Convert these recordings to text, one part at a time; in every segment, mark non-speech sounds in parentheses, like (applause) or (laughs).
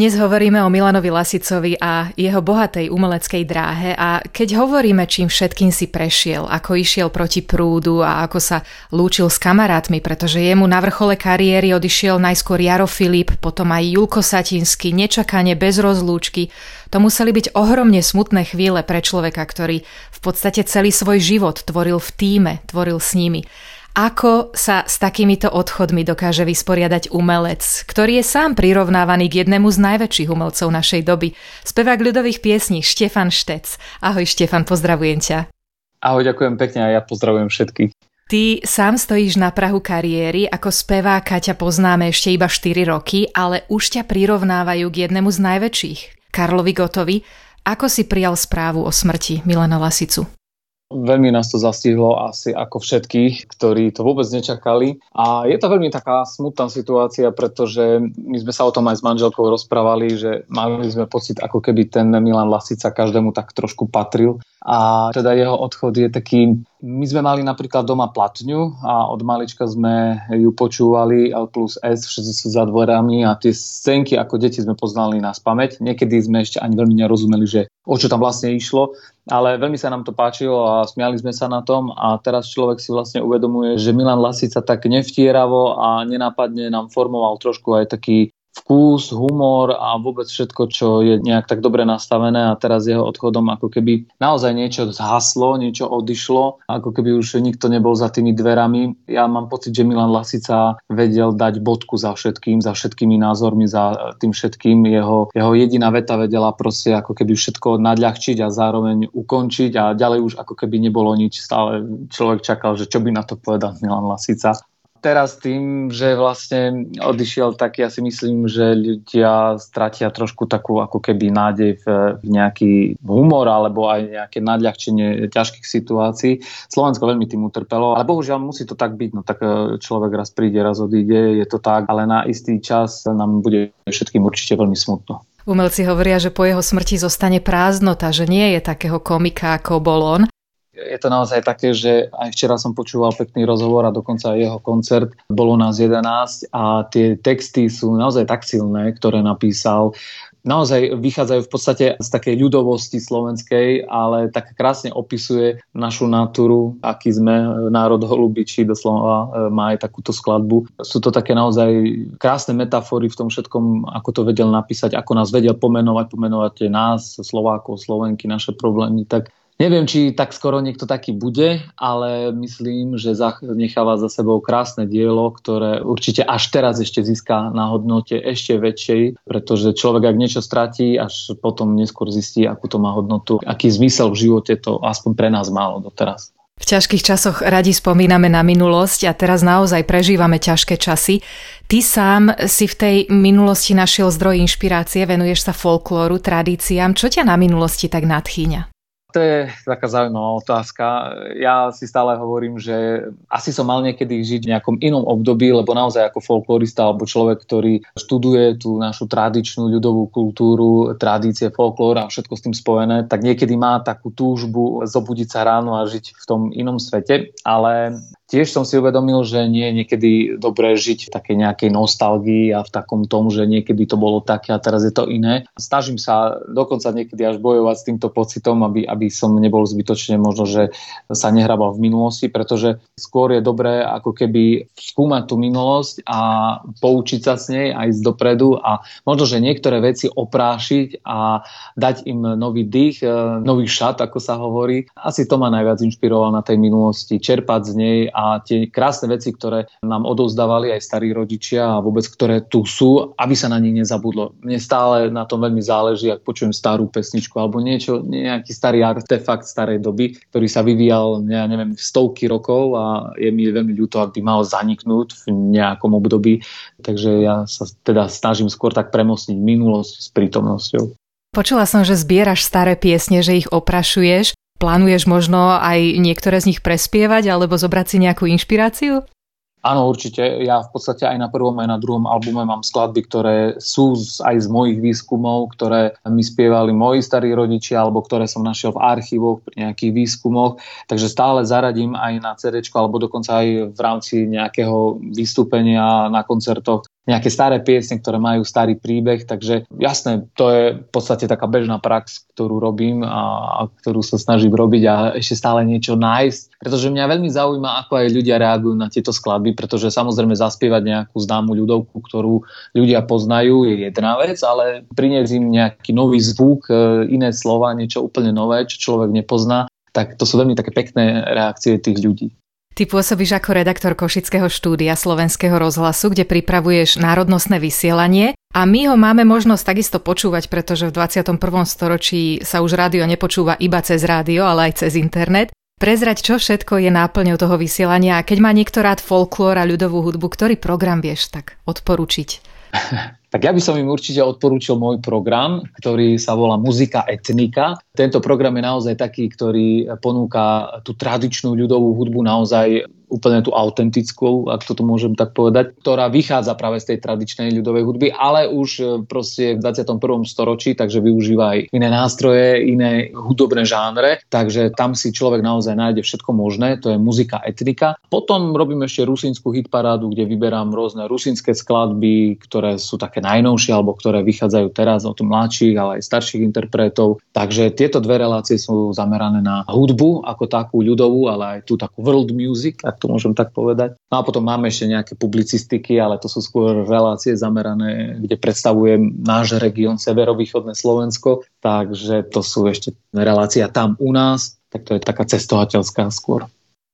Dnes hovoríme o Milanovi Lasicovi a jeho bohatej umeleckej dráhe a keď hovoríme, čím všetkým si prešiel, ako išiel proti prúdu a ako sa lúčil s kamarátmi, pretože jemu na vrchole kariéry odišiel najskôr Jaro Filip, potom aj Julko Satinsky, nečakane bez rozlúčky, to museli byť ohromne smutné chvíle pre človeka, ktorý v podstate celý svoj život tvoril v týme, tvoril s nimi. Ako sa s takýmito odchodmi dokáže vysporiadať umelec, ktorý je sám prirovnávaný k jednému z najväčších umelcov našej doby, spevák ľudových piesní Štefan Štec. Ahoj Štefan, pozdravujem ťa. Ahoj, ďakujem pekne a ja pozdravujem všetkých. Ty sám stojíš na Prahu kariéry, ako speváka ťa poznáme ešte iba 4 roky, ale už ťa prirovnávajú k jednému z najväčších, Karlovi Gotovi. Ako si prijal správu o smrti Milana Lasicu? Veľmi nás to zastihlo asi ako všetkých, ktorí to vôbec nečakali. A je to veľmi taká smutná situácia, pretože my sme sa o tom aj s manželkou rozprávali, že mali sme pocit, ako keby ten Milan Lasica každému tak trošku patril. A teda jeho odchod je taký my sme mali napríklad doma platňu a od malička sme ju počúvali L plus S, všetci sú za dvorami a tie scénky ako deti sme poznali na spameť. Niekedy sme ešte ani veľmi nerozumeli, že o čo tam vlastne išlo, ale veľmi sa nám to páčilo a smiali sme sa na tom a teraz človek si vlastne uvedomuje, že Milan Lasica tak nevtieravo a nenápadne nám formoval trošku aj taký vkus, humor a vôbec všetko, čo je nejak tak dobre nastavené a teraz jeho odchodom ako keby naozaj niečo zhaslo, niečo odišlo, ako keby už nikto nebol za tými dverami. Ja mám pocit, že Milan Lasica vedel dať bodku za všetkým, za všetkými názormi, za tým všetkým. Jeho, jeho jediná veta vedela proste ako keby všetko nadľahčiť a zároveň ukončiť a ďalej už ako keby nebolo nič. Stále človek čakal, že čo by na to povedal Milan Lasica teraz tým, že vlastne odišiel, tak ja si myslím, že ľudia stratia trošku takú ako keby nádej v, v nejaký humor alebo aj nejaké nadľahčenie ťažkých situácií. Slovensko veľmi tým utrpelo, ale bohužiaľ musí to tak byť. No tak e, človek raz príde, raz odíde, je to tak, ale na istý čas nám bude všetkým určite veľmi smutno. Umelci hovoria, že po jeho smrti zostane prázdnota, že nie je takého komika, ako bol on je to naozaj také, že aj včera som počúval pekný rozhovor a dokonca aj jeho koncert. Bolo nás 11 a tie texty sú naozaj tak silné, ktoré napísal naozaj vychádzajú v podstate z takej ľudovosti slovenskej, ale tak krásne opisuje našu natúru, aký sme národ holubičí, doslova e, má aj takúto skladbu. Sú to také naozaj krásne metafory v tom všetkom, ako to vedel napísať, ako nás vedel pomenovať, pomenovať nás, Slovákov, Slovenky, naše problémy, tak Neviem, či tak skoro niekto taký bude, ale myslím, že necháva za sebou krásne dielo, ktoré určite až teraz ešte získa na hodnote ešte väčšej, pretože človek ak niečo stratí, až potom neskôr zistí, akú to má hodnotu, aký zmysel v živote to aspoň pre nás malo doteraz. V ťažkých časoch radi spomíname na minulosť a teraz naozaj prežívame ťažké časy. Ty sám si v tej minulosti našiel zdroj inšpirácie, venuješ sa folklóru, tradíciám. Čo ťa na minulosti tak nadchýňa? To je taká zaujímavá otázka. Ja si stále hovorím, že asi som mal niekedy žiť v nejakom inom období, lebo naozaj ako folklorista alebo človek, ktorý študuje tú našu tradičnú ľudovú kultúru, tradície, folklór a všetko s tým spojené, tak niekedy má takú túžbu zobudiť sa ráno a žiť v tom inom svete. Ale Tiež som si uvedomil, že nie je niekedy dobré žiť v takej nejakej nostalgii a v takom tom, že niekedy to bolo také a teraz je to iné. Snažím sa dokonca niekedy až bojovať s týmto pocitom, aby, aby som nebol zbytočne možno, že sa nehrabal v minulosti, pretože skôr je dobré ako keby skúmať tú minulosť a poučiť sa s nej aj z dopredu a možno, že niektoré veci oprášiť a dať im nový dých, e, nový šat, ako sa hovorí. Asi to ma najviac inšpiroval na tej minulosti, čerpať z nej a tie krásne veci, ktoré nám odovzdávali aj starí rodičia a vôbec ktoré tu sú, aby sa na nich nezabudlo. Mne stále na tom veľmi záleží, ak počujem starú pesničku alebo niečo, nejaký starý artefakt starej doby, ktorý sa vyvíjal, ja neviem, stovky rokov a je mi veľmi ľúto, ak by mal zaniknúť v nejakom období. Takže ja sa teda snažím skôr tak premostiť minulosť s prítomnosťou. Počula som, že zbieraš staré piesne, že ich oprašuješ. Plánuješ možno aj niektoré z nich prespievať alebo zobrať si nejakú inšpiráciu? Áno, určite. Ja v podstate aj na prvom, aj na druhom albume mám skladby, ktoré sú z, aj z mojich výskumov, ktoré mi spievali moji starí rodičia, alebo ktoré som našiel v archívoch pri nejakých výskumoch. Takže stále zaradím aj na CD, alebo dokonca aj v rámci nejakého vystúpenia na koncertoch nejaké staré piesne, ktoré majú starý príbeh, takže jasné, to je v podstate taká bežná prax, ktorú robím a, a ktorú sa snažím robiť a ešte stále niečo nájsť, pretože mňa veľmi zaujíma, ako aj ľudia reagujú na tieto skladby, pretože samozrejme zaspievať nejakú známu ľudovku, ktorú ľudia poznajú, je jedna vec, ale priniesť im nejaký nový zvuk, e, iné slova, niečo úplne nové, čo človek nepozná, tak to sú veľmi také pekné reakcie tých ľudí. Ty pôsobíš ako redaktor Košického štúdia Slovenského rozhlasu, kde pripravuješ národnostné vysielanie a my ho máme možnosť takisto počúvať, pretože v 21. storočí sa už rádio nepočúva iba cez rádio, ale aj cez internet. Prezrať, čo všetko je náplňou toho vysielania a keď má niekto rád folklór a ľudovú hudbu, ktorý program vieš tak odporučiť? (laughs) tak ja by som im určite odporúčil môj program, ktorý sa volá Muzika etnika. Tento program je naozaj taký, ktorý ponúka tú tradičnú ľudovú hudbu naozaj úplne tú autentickú, ak to môžem tak povedať, ktorá vychádza práve z tej tradičnej ľudovej hudby, ale už e, proste v 21. storočí, takže využíva aj iné nástroje, iné hudobné žánre, takže tam si človek naozaj nájde všetko možné, to je muzika etnika. Potom robím ešte rusínsku hitparádu, kde vyberám rôzne rusínske skladby, ktoré sú také najnovšie alebo ktoré vychádzajú teraz od mladších, ale aj starších interpretov. Takže tieto dve relácie sú zamerané na hudbu ako takú ľudovú, ale aj tú takú world music, to môžem tak povedať. No a potom máme ešte nejaké publicistiky, ale to sú skôr relácie zamerané, kde predstavujem náš región severovýchodné Slovensko, takže to sú ešte relácia tam u nás, tak to je taká cestovateľská skôr.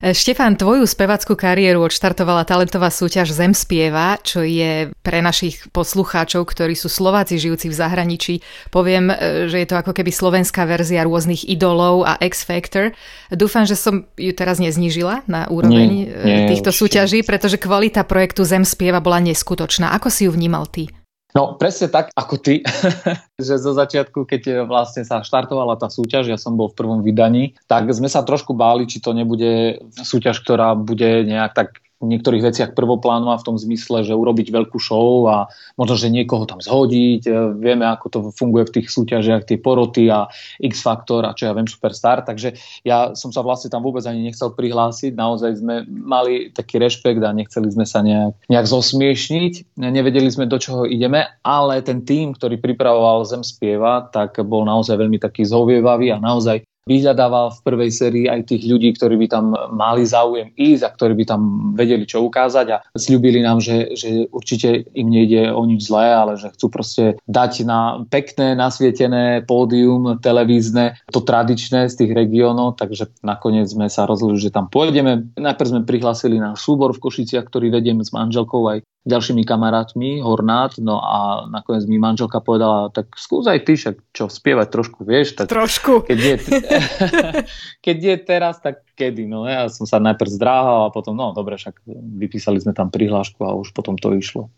Štefan, tvoju spevackú kariéru odštartovala talentová súťaž Zem spieva, čo je pre našich poslucháčov, ktorí sú Slováci žijúci v zahraničí. Poviem, e, že je to ako keby slovenská verzia rôznych idolov a X Factor. Dúfam, že som ju teraz neznížila na úroveň nie, e, nie, týchto súťaží, pretože kvalita projektu Zem spieva bola neskutočná. Ako si ju vnímal ty? No presne tak ako ty, (laughs) že zo začiatku, keď vlastne sa štartovala tá súťaž, ja som bol v prvom vydaní, tak sme sa trošku báli, či to nebude súťaž, ktorá bude nejak tak v niektorých veciach prvoplánová v tom zmysle, že urobiť veľkú show a možno, že niekoho tam zhodiť. E, vieme, ako to funguje v tých súťažiach, tie poroty a X Factor a čo ja viem, Superstar. Takže ja som sa vlastne tam vôbec ani nechcel prihlásiť. Naozaj sme mali taký rešpekt a nechceli sme sa nejak, nejak zosmiešniť. Nevedeli sme, do čoho ideme, ale ten tým, ktorý pripravoval Zem spieva, tak bol naozaj veľmi taký zhovievavý a naozaj vyhľadával v prvej sérii aj tých ľudí, ktorí by tam mali záujem ísť a ktorí by tam vedeli čo ukázať a slúbili nám, že, že určite im nejde o nič zlé, ale že chcú proste dať na pekné, nasvietené pódium televízne, to tradičné z tých regiónov, takže nakoniec sme sa rozhodli, že tam pôjdeme. Najprv sme prihlásili na súbor v Košiciach, ktorý vediem s manželkou aj ďalšími kamarátmi, Hornát, no a nakoniec mi manželka povedala, tak skús aj ty, však čo, spievať trošku vieš. Tak trošku. Keď je, (laughs) keď je teraz, tak kedy, no ja som sa najprv zdráhal a potom, no dobre, však vypísali sme tam prihlášku a už potom to išlo.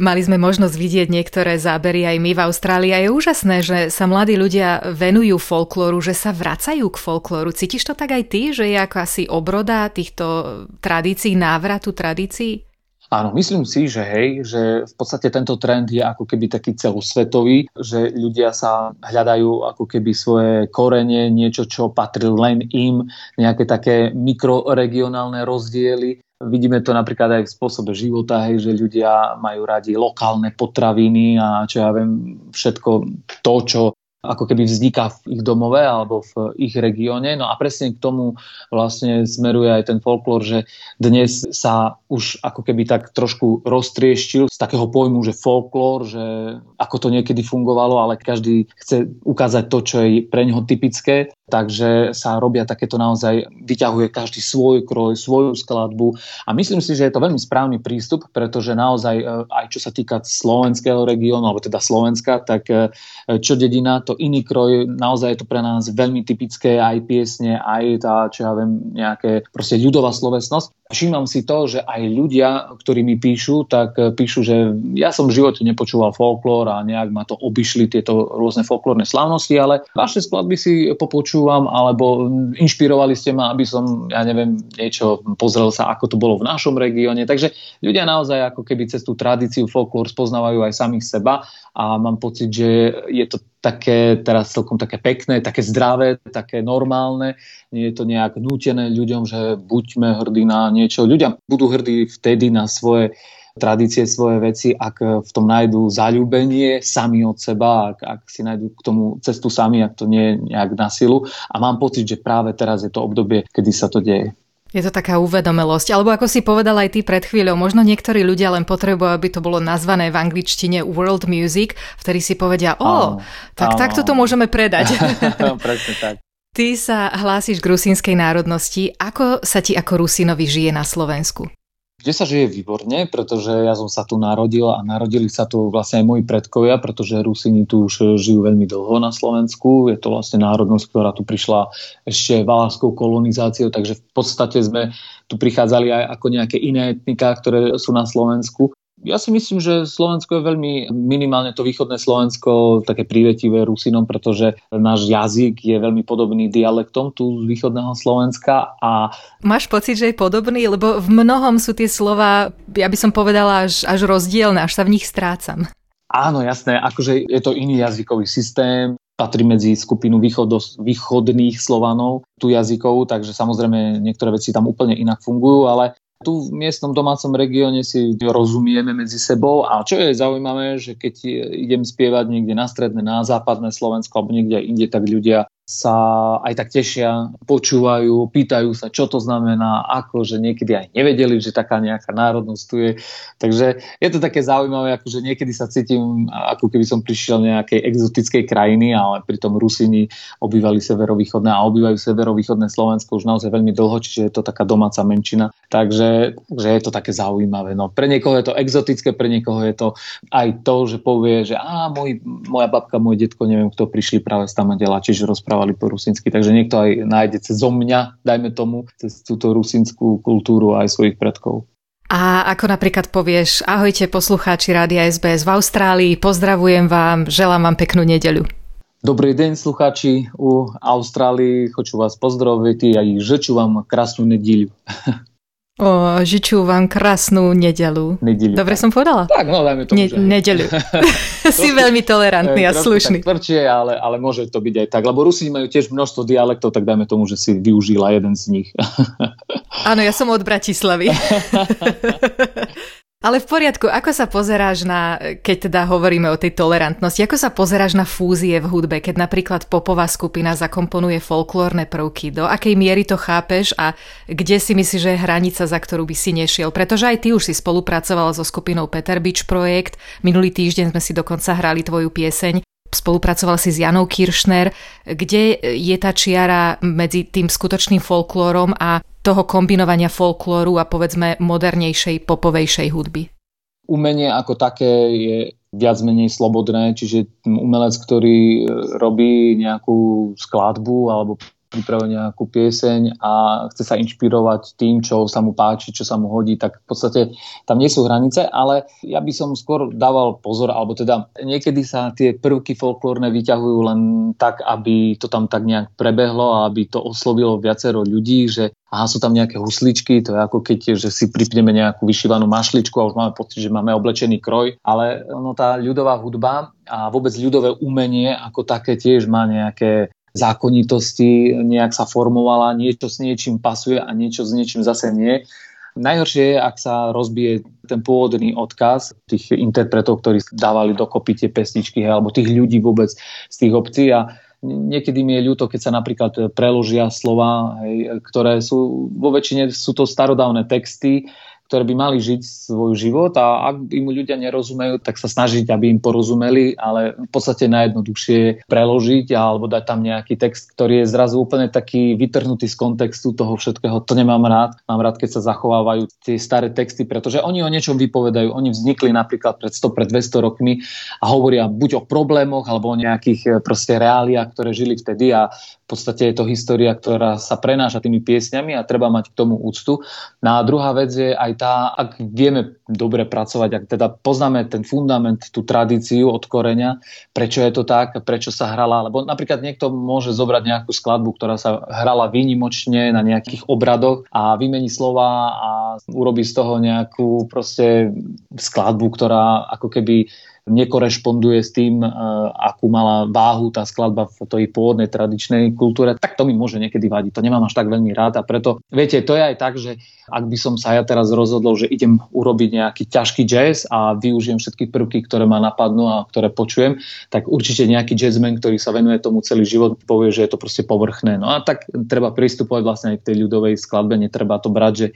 Mali sme možnosť vidieť niektoré zábery aj my v Austrálii a je úžasné, že sa mladí ľudia venujú folklóru, že sa vracajú k folklóru. Cítiš to tak aj ty, že je ako asi obroda týchto tradícií, návratu tradícií? Áno, myslím si, že hej, že v podstate tento trend je ako keby taký celosvetový, že ľudia sa hľadajú ako keby svoje korene, niečo, čo patrí len im, nejaké také mikroregionálne rozdiely. Vidíme to napríklad aj v spôsobe života, hej, že ľudia majú radi lokálne potraviny a čo ja viem, všetko to, čo ako keby vzniká v ich domove alebo v ich regióne. No a presne k tomu vlastne smeruje aj ten folklór, že dnes sa už ako keby tak trošku roztrieštil z takého pojmu, že folklór, že ako to niekedy fungovalo, ale každý chce ukázať to, čo je pre neho typické takže sa robia takéto naozaj, vyťahuje každý svoj kroj, svoju skladbu a myslím si, že je to veľmi správny prístup, pretože naozaj e, aj čo sa týka slovenského regiónu, alebo teda Slovenska, tak e, čo dedina, to to iný kroj, naozaj je to pre nás veľmi typické, aj piesne, aj tá, čo ja viem, nejaké proste ľudová slovesnosť. Všímam si to, že aj ľudia, ktorí mi píšu, tak píšu, že ja som v živote nepočúval folklór a nejak ma to obišli tieto rôzne folklórne slávnosti, ale vaše skladby si popočúvam, alebo inšpirovali ste ma, aby som, ja neviem, niečo pozrel sa, ako to bolo v našom regióne. Takže ľudia naozaj ako keby cez tú tradíciu folklór spoznávajú aj samých seba a mám pocit, že je to také teraz celkom také pekné, také zdravé, také normálne. Nie je to nejak nútené ľuďom, že buďme hrdí na niečo. Ľudia budú hrdí vtedy na svoje tradície, svoje veci, ak v tom nájdú zalúbenie sami od seba, ak, ak si nájdú k tomu cestu sami, ak to nie je nejak na silu. A mám pocit, že práve teraz je to obdobie, kedy sa to deje. Je to taká uvedomelosť, alebo ako si povedal aj ty pred chvíľou, možno niektorí ľudia len potrebujú, aby to bolo nazvané v angličtine world music, vtedy si povedia, o, tak áno. takto to môžeme predať. (laughs) Presne tak. Ty sa hlásiš k rusínskej národnosti. Ako sa ti ako Rusinovi žije na Slovensku? Kde sa žije výborne, pretože ja som sa tu narodil a narodili sa tu vlastne aj moji predkovia, pretože Rusini tu už žijú veľmi dlho na Slovensku. Je to vlastne národnosť, ktorá tu prišla ešte valárskou kolonizáciou, takže v podstate sme tu prichádzali aj ako nejaké iné etnika, ktoré sú na Slovensku. Ja si myslím, že Slovensko je veľmi, minimálne to východné Slovensko, také prívetivé Rusinom, pretože náš jazyk je veľmi podobný dialektom tu z východného Slovenska. A... Máš pocit, že je podobný? Lebo v mnohom sú tie slova, ja by som povedala, až, až rozdielne, až sa v nich strácam. Áno, jasné, akože je to iný jazykový systém, patrí medzi skupinu východo, východných Slovanov, tu jazykov, takže samozrejme niektoré veci tam úplne inak fungujú, ale tu v miestnom domácom regióne si rozumieme medzi sebou. A čo je zaujímavé, že keď idem spievať niekde na stredné, na západné Slovensko alebo niekde inde, tak ľudia sa aj tak tešia, počúvajú, pýtajú sa, čo to znamená, ako, že niekedy aj nevedeli, že taká nejaká národnosť tu je. Takže je to také zaujímavé, ako že niekedy sa cítim, ako keby som prišiel nejakej exotickej krajiny, ale pritom Rusini obývali severovýchodné a obývajú severovýchodné Slovensko už naozaj veľmi dlho, čiže je to taká domáca menšina. Takže, že je to také zaujímavé. No, pre niekoho je to exotické, pre niekoho je to aj to, že povie, že á, môj, moja babka, môj detko, neviem kto, prišli práve z tam čiže rozprávať rozprávali po rusinsky, takže niekto aj nájde cez mňa, dajme tomu, cez túto rusinskú kultúru aj svojich predkov. A ako napríklad povieš, ahojte poslucháči Rádia SBS v Austrálii, pozdravujem vám, želám vám peknú nedeľu. Dobrý deň, slucháči u Austrálii, хочу vás pozdraviť a žeču vám krásnu nedíľu. (laughs) O, žiču vám krásnu nedelu. Nedelu. Dobre tak. som povedala? Tak, no dajme to. Ne- nedelu. (laughs) (laughs) si veľmi tolerantný a slušný. Tak tvrdšie, ale, ale môže to byť aj tak. Lebo Rusi majú tiež množstvo dialektov, tak dajme tomu, že si využila jeden z nich. (laughs) Áno, ja som od Bratislavy. Ale v poriadku, ako sa pozeráš na, keď teda hovoríme o tej tolerantnosti, ako sa pozeráš na fúzie v hudbe, keď napríklad popová skupina zakomponuje folklórne prvky, do akej miery to chápeš a kde si myslíš, že je hranica, za ktorú by si nešiel? Pretože aj ty už si spolupracovala so skupinou Peter Beach Projekt, minulý týždeň sme si dokonca hrali tvoju pieseň, spolupracoval si s Janou Kiršner. Kde je tá čiara medzi tým skutočným folklórom a toho kombinovania folklóru a povedzme modernejšej popovejšej hudby? Umenie ako také je viac menej slobodné, čiže umelec, ktorý e, robí nejakú skladbu alebo pripravuje nejakú pieseň a chce sa inšpirovať tým, čo sa mu páči, čo sa mu hodí, tak v podstate tam nie sú hranice, ale ja by som skôr dával pozor, alebo teda niekedy sa tie prvky folklórne vyťahujú len tak, aby to tam tak nejak prebehlo a aby to oslovilo viacero ľudí, že aha, sú tam nejaké husličky, to je ako keď že si pripneme nejakú vyšívanú mašličku a už máme pocit, že máme oblečený kroj, ale no, tá ľudová hudba a vôbec ľudové umenie ako také tiež má nejaké zákonitosti, nejak sa formovala, niečo s niečím pasuje a niečo s niečím zase nie. Najhoršie je, ak sa rozbije ten pôvodný odkaz tých interpretov, ktorí dávali dokopy tie pesničky, alebo tých ľudí vôbec z tých obcí a niekedy mi je ľúto, keď sa napríklad preložia slova, hej, ktoré sú, vo väčšine sú to starodávne texty, ktoré by mali žiť svoj život a ak im ľudia nerozumejú, tak sa snažiť, aby im porozumeli, ale v podstate najjednoduchšie preložiť alebo dať tam nejaký text, ktorý je zrazu úplne taký vytrhnutý z kontextu toho všetkého. To nemám rád. Mám rád, keď sa zachovávajú tie staré texty, pretože oni o niečom vypovedajú. Oni vznikli napríklad pred 100, pred 200 rokmi a hovoria buď o problémoch alebo o nejakých eh, proste reáliách, ktoré žili vtedy a v podstate je to história, ktorá sa prenáša tými piesňami a treba mať k tomu úctu. No a druhá vec je aj tá, ak vieme dobre pracovať, ak teda poznáme ten fundament, tú tradíciu od koreňa, prečo je to tak, prečo sa hrala, lebo napríklad niekto môže zobrať nejakú skladbu, ktorá sa hrala výnimočne na nejakých obradoch a vymení slova a urobí z toho nejakú proste skladbu, ktorá ako keby nekorešponduje s tým, e, akú mala váhu tá skladba v tej pôvodnej tradičnej kultúre, tak to mi môže niekedy vadiť. To nemám až tak veľmi rád a preto, viete, to je aj tak, že ak by som sa ja teraz rozhodol, že idem urobiť nejaký ťažký jazz a využijem všetky prvky, ktoré ma napadnú a ktoré počujem, tak určite nejaký jazzman, ktorý sa venuje tomu celý život, povie, že je to proste povrchné. No a tak treba pristupovať vlastne aj k tej ľudovej skladbe, netreba to brať, že,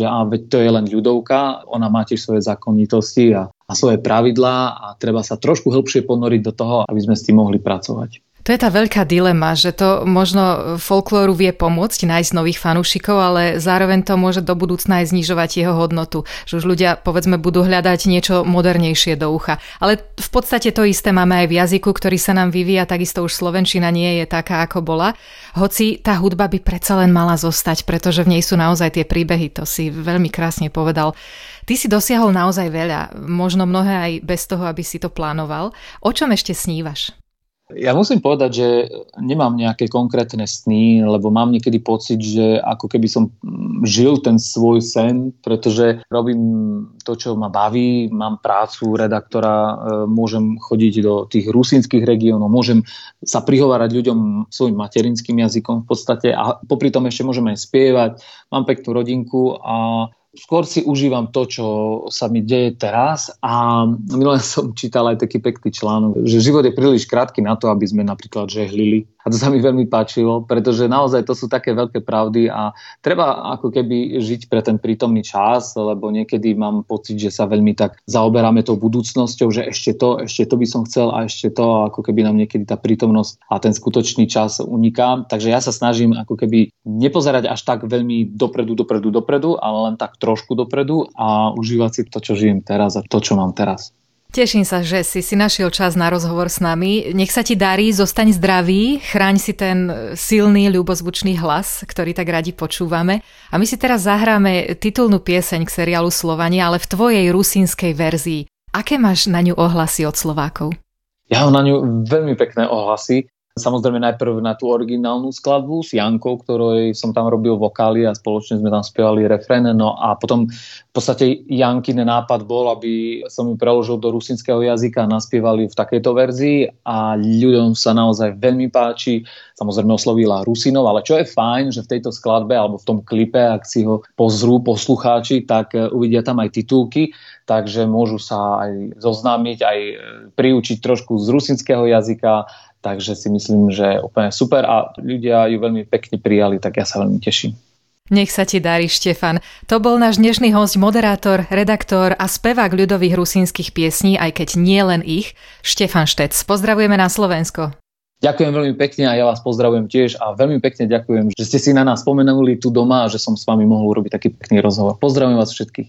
že á, veď to je len ľudovka, ona má tiež svoje zákonitosti a a svoje pravidlá a treba sa trošku hĺbšie ponoriť do toho, aby sme s tým mohli pracovať. To je tá veľká dilema, že to možno folklóru vie pomôcť nájsť nových fanúšikov, ale zároveň to môže do budúcna aj znižovať jeho hodnotu. Že už ľudia, povedzme, budú hľadať niečo modernejšie do ucha. Ale v podstate to isté máme aj v jazyku, ktorý sa nám vyvíja, takisto už Slovenčina nie je taká, ako bola. Hoci tá hudba by predsa len mala zostať, pretože v nej sú naozaj tie príbehy, to si veľmi krásne povedal. Ty si dosiahol naozaj veľa, možno mnohé aj bez toho, aby si to plánoval. O čom ešte snívaš? Ja musím povedať, že nemám nejaké konkrétne sny, lebo mám niekedy pocit, že ako keby som žil ten svoj sen, pretože robím to, čo ma baví, mám prácu redaktora, e, môžem chodiť do tých rusínskych regiónov, môžem sa prihovárať ľuďom svojim materinským jazykom v podstate a popri tom ešte môžeme aj spievať, mám peknú rodinku a skôr si užívam to, čo sa mi deje teraz a minulé (laughs) som čítal aj taký pekný článok, že život je príliš krátky na to, aby sme napríklad žehlili. A to sa mi veľmi páčilo, pretože naozaj to sú také veľké pravdy a treba ako keby žiť pre ten prítomný čas, lebo niekedy mám pocit, že sa veľmi tak zaoberáme tou budúcnosťou, že ešte to, ešte to by som chcel a ešte to, ako keby nám niekedy tá prítomnosť a ten skutočný čas uniká. Takže ja sa snažím ako keby nepozerať až tak veľmi dopredu, dopredu, dopredu, ale len tak trošku dopredu a užívať si to, čo žijem teraz a to, čo mám teraz. Teším sa, že si si našiel čas na rozhovor s nami. Nech sa ti darí, zostaň zdravý, chráň si ten silný, ľubozvučný hlas, ktorý tak radi počúvame. A my si teraz zahráme titulnú pieseň k seriálu Slovania, ale v tvojej rusínskej verzii. Aké máš na ňu ohlasy od Slovákov? Ja mám na ňu veľmi pekné ohlasy. Samozrejme najprv na tú originálnu skladbu s Jankou, ktorej som tam robil vokály a spoločne sme tam spievali refrén. No a potom v podstate Jankin nápad bol, aby som ju preložil do rusinského jazyka a naspievali v takejto verzii a ľuďom sa naozaj veľmi páči. Samozrejme oslovila Rusinov, ale čo je fajn, že v tejto skladbe alebo v tom klipe, ak si ho pozrú poslucháči, tak uvidia tam aj titulky takže môžu sa aj zoznámiť, aj priučiť trošku z rusinského jazyka, Takže si myslím, že úplne super a ľudia ju veľmi pekne prijali, tak ja sa veľmi teším. Nech sa ti darí, Štefan. To bol náš dnešný host, moderátor, redaktor a spevák ľudových rusínskych piesní, aj keď nie len ich, Štefan Štec. Pozdravujeme na Slovensko. Ďakujem veľmi pekne a ja vás pozdravujem tiež a veľmi pekne ďakujem, že ste si na nás spomenuli tu doma a že som s vami mohol urobiť taký pekný rozhovor. Pozdravujem vás všetkých.